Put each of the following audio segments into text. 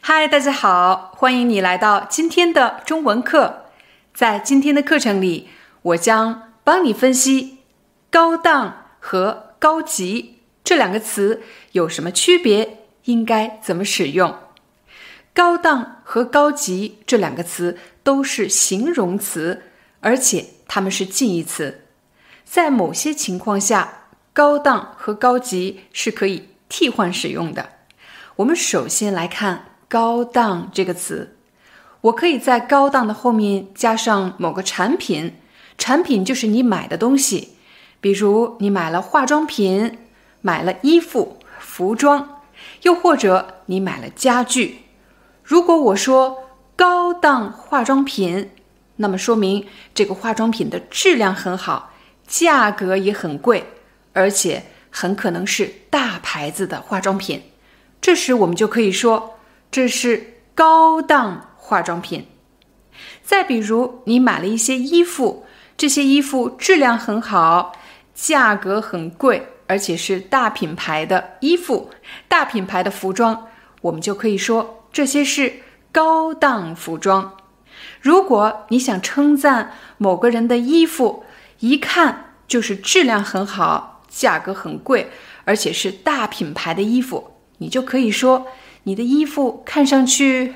嗨，大家好，欢迎你来到今天的中文课。在今天的课程里，我将帮你分析“高档”和“高级”这两个词有什么区别，应该怎么使用。高档和高级这两个词都是形容词，而且它们是近义词。在某些情况下，高档和高级是可以替换使用的。我们首先来看。高档这个词，我可以在高档的后面加上某个产品，产品就是你买的东西，比如你买了化妆品，买了衣服、服装，又或者你买了家具。如果我说高档化妆品，那么说明这个化妆品的质量很好，价格也很贵，而且很可能是大牌子的化妆品。这时我们就可以说。这是高档化妆品。再比如，你买了一些衣服，这些衣服质量很好，价格很贵，而且是大品牌的衣服、大品牌的服装，我们就可以说这些是高档服装。如果你想称赞某个人的衣服，一看就是质量很好，价格很贵，而且是大品牌的衣服，你就可以说。你的衣服看上去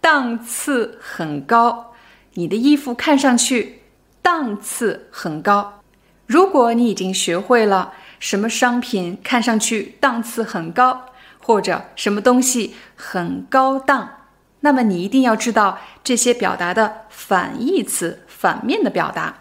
档次很高，你的衣服看上去档次很高。如果你已经学会了什么商品看上去档次很高，或者什么东西很高档，那么你一定要知道这些表达的反义词、反面的表达。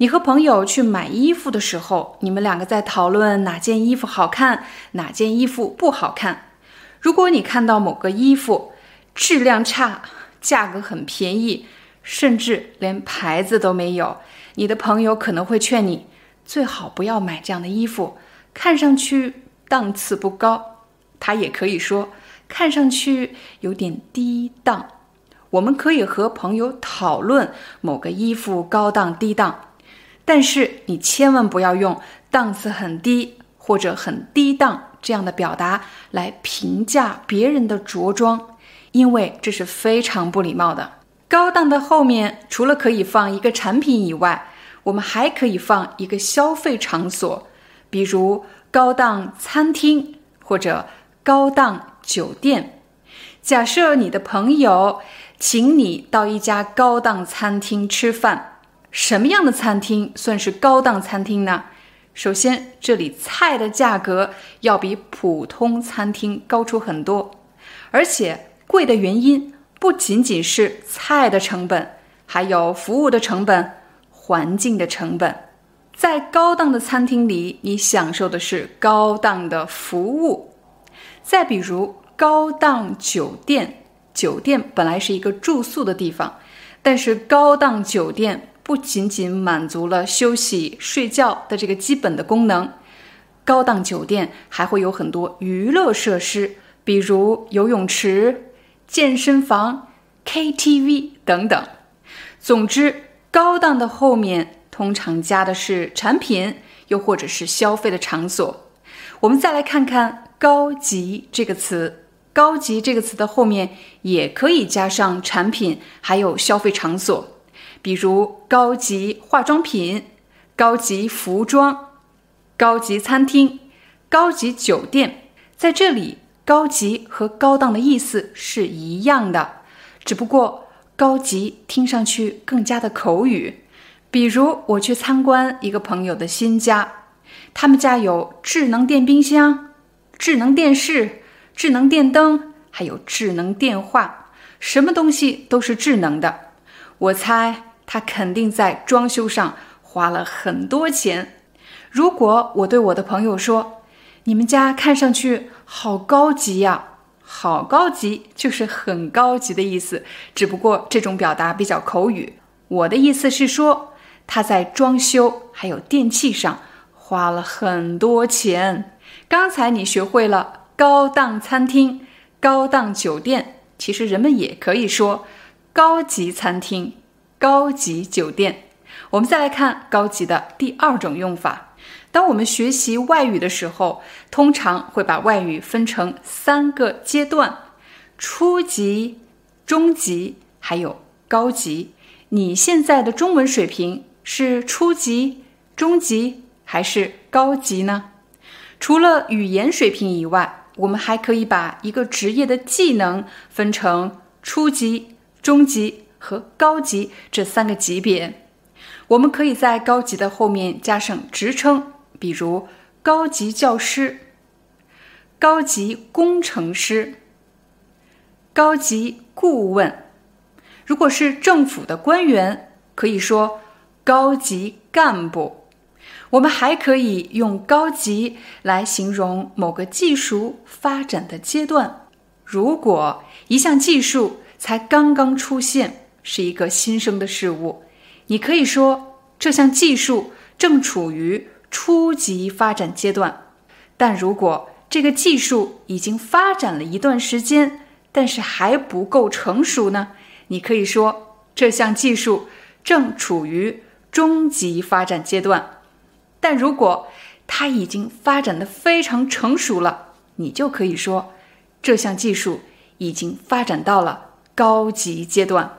你和朋友去买衣服的时候，你们两个在讨论哪件衣服好看，哪件衣服不好看。如果你看到某个衣服质量差，价格很便宜，甚至连牌子都没有，你的朋友可能会劝你最好不要买这样的衣服，看上去档次不高。他也可以说看上去有点低档。我们可以和朋友讨论某个衣服高档低档，但是你千万不要用档次很低或者很低档。这样的表达来评价别人的着装，因为这是非常不礼貌的。高档的后面除了可以放一个产品以外，我们还可以放一个消费场所，比如高档餐厅或者高档酒店。假设你的朋友请你到一家高档餐厅吃饭，什么样的餐厅算是高档餐厅呢？首先，这里菜的价格要比普通餐厅高出很多，而且贵的原因不仅仅是菜的成本，还有服务的成本、环境的成本。在高档的餐厅里，你享受的是高档的服务。再比如高档酒店，酒店本来是一个住宿的地方，但是高档酒店。不仅仅满足了休息睡觉的这个基本的功能，高档酒店还会有很多娱乐设施，比如游泳池、健身房、KTV 等等。总之，高档的后面通常加的是产品，又或者是消费的场所。我们再来看看“高级”这个词，“高级”这个词的后面也可以加上产品，还有消费场所。比如高级化妆品、高级服装、高级餐厅、高级酒店，在这里，高级和高档的意思是一样的，只不过高级听上去更加的口语。比如我去参观一个朋友的新家，他们家有智能电冰箱、智能电视、智能电灯，还有智能电话，什么东西都是智能的。我猜。他肯定在装修上花了很多钱。如果我对我的朋友说：“你们家看上去好高级呀，好高级就是很高级的意思，只不过这种表达比较口语。我的意思是说，他在装修还有电器上花了很多钱。刚才你学会了高档餐厅、高档酒店，其实人们也可以说高级餐厅、高级酒店。我们再来看高级的第二种用法。当我们学习外语的时候，通常会把外语分成三个阶段：初级、中级，还有高级。你现在的中文水平是初级、中级还是高级呢？除了语言水平以外，我们还可以把一个职业的技能分成初级、中级和高级这三个级别。我们可以在高级的后面加上职称。比如高级教师、高级工程师、高级顾问。如果是政府的官员，可以说高级干部。我们还可以用高级来形容某个技术发展的阶段。如果一项技术才刚刚出现，是一个新生的事物，你可以说这项技术正处于。初级发展阶段，但如果这个技术已经发展了一段时间，但是还不够成熟呢？你可以说这项技术正处于中级发展阶段。但如果它已经发展的非常成熟了，你就可以说这项技术已经发展到了高级阶段。